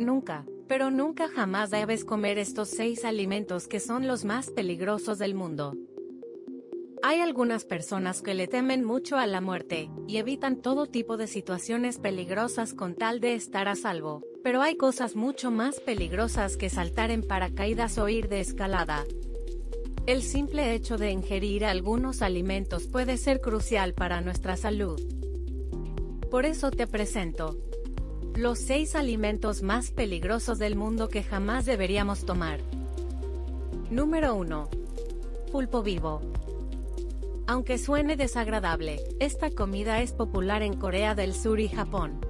Nunca, pero nunca jamás debes comer estos seis alimentos que son los más peligrosos del mundo. Hay algunas personas que le temen mucho a la muerte, y evitan todo tipo de situaciones peligrosas con tal de estar a salvo, pero hay cosas mucho más peligrosas que saltar en paracaídas o ir de escalada. El simple hecho de ingerir algunos alimentos puede ser crucial para nuestra salud. Por eso te presento los 6 alimentos más peligrosos del mundo que jamás deberíamos tomar. Número 1. Pulpo vivo. Aunque suene desagradable, esta comida es popular en Corea del Sur y Japón.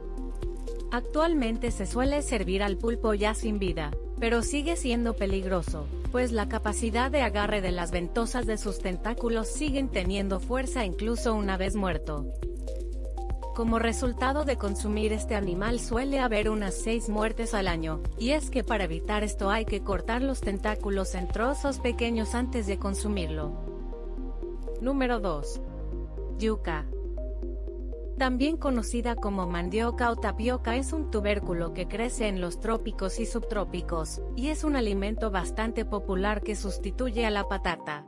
Actualmente se suele servir al pulpo ya sin vida, pero sigue siendo peligroso, pues la capacidad de agarre de las ventosas de sus tentáculos siguen teniendo fuerza incluso una vez muerto. Como resultado de consumir este animal suele haber unas 6 muertes al año, y es que para evitar esto hay que cortar los tentáculos en trozos pequeños antes de consumirlo. Número 2. Yuca. También conocida como mandioca o tapioca es un tubérculo que crece en los trópicos y subtrópicos, y es un alimento bastante popular que sustituye a la patata.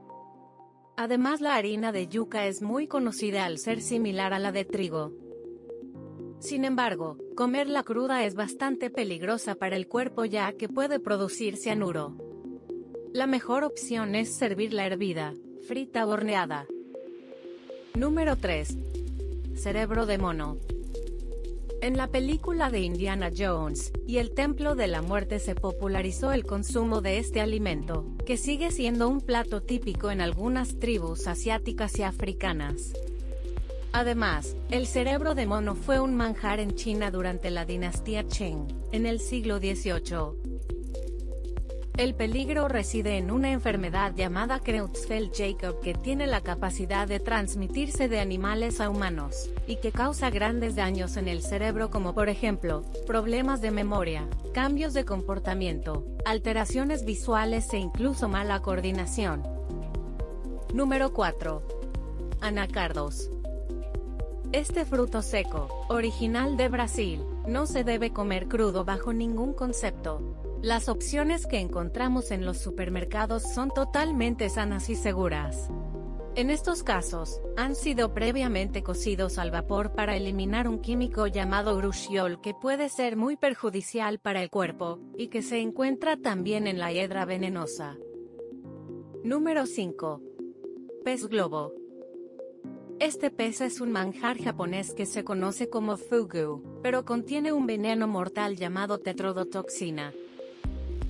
Además la harina de yuca es muy conocida al ser similar a la de trigo. Sin embargo, comerla cruda es bastante peligrosa para el cuerpo ya que puede producir cianuro. La mejor opción es servirla hervida, frita horneada. Número 3. Cerebro de mono. En la película de Indiana Jones y el Templo de la Muerte se popularizó el consumo de este alimento, que sigue siendo un plato típico en algunas tribus asiáticas y africanas. Además, el cerebro de mono fue un manjar en China durante la dinastía Qing, en el siglo XVIII, el peligro reside en una enfermedad llamada Creutzfeldt-Jakob que tiene la capacidad de transmitirse de animales a humanos, y que causa grandes daños en el cerebro como por ejemplo, problemas de memoria, cambios de comportamiento, alteraciones visuales e incluso mala coordinación. Número 4. Anacardos. Este fruto seco, original de Brasil, no se debe comer crudo bajo ningún concepto, las opciones que encontramos en los supermercados son totalmente sanas y seguras. En estos casos, han sido previamente cocidos al vapor para eliminar un químico llamado urushiol que puede ser muy perjudicial para el cuerpo, y que se encuentra también en la hiedra venenosa. Número 5. Pez globo. Este pez es un manjar japonés que se conoce como fugu, pero contiene un veneno mortal llamado tetrodotoxina,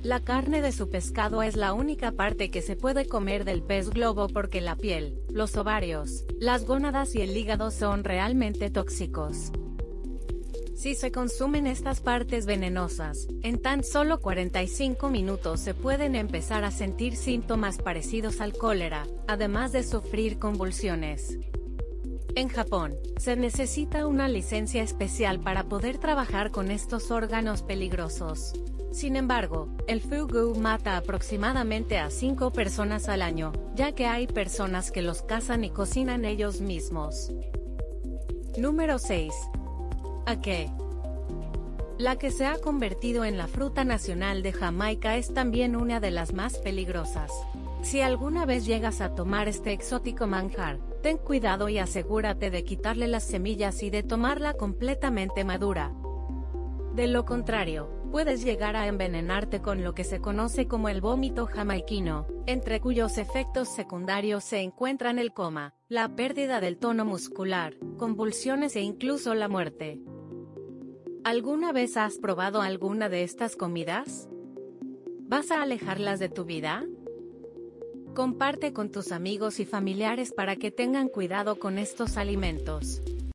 la carne de su pescado es la única parte que se puede comer del pez globo porque la piel, los ovarios, las gónadas y el hígado son realmente tóxicos. Si se consumen estas partes venenosas, en tan solo 45 minutos se pueden empezar a sentir síntomas parecidos al cólera, además de sufrir convulsiones. En Japón, se necesita una licencia especial para poder trabajar con estos órganos peligrosos. Sin embargo, el fugu mata aproximadamente a 5 personas al año, ya que hay personas que los cazan y cocinan ellos mismos. Número 6. qué? La que se ha convertido en la fruta nacional de Jamaica es también una de las más peligrosas. Si alguna vez llegas a tomar este exótico manjar, ten cuidado y asegúrate de quitarle las semillas y de tomarla completamente madura. De lo contrario, puedes llegar a envenenarte con lo que se conoce como el vómito jamaiquino, entre cuyos efectos secundarios se encuentran el coma, la pérdida del tono muscular, convulsiones e incluso la muerte. ¿Alguna vez has probado alguna de estas comidas? ¿Vas a alejarlas de tu vida? Comparte con tus amigos y familiares para que tengan cuidado con estos alimentos.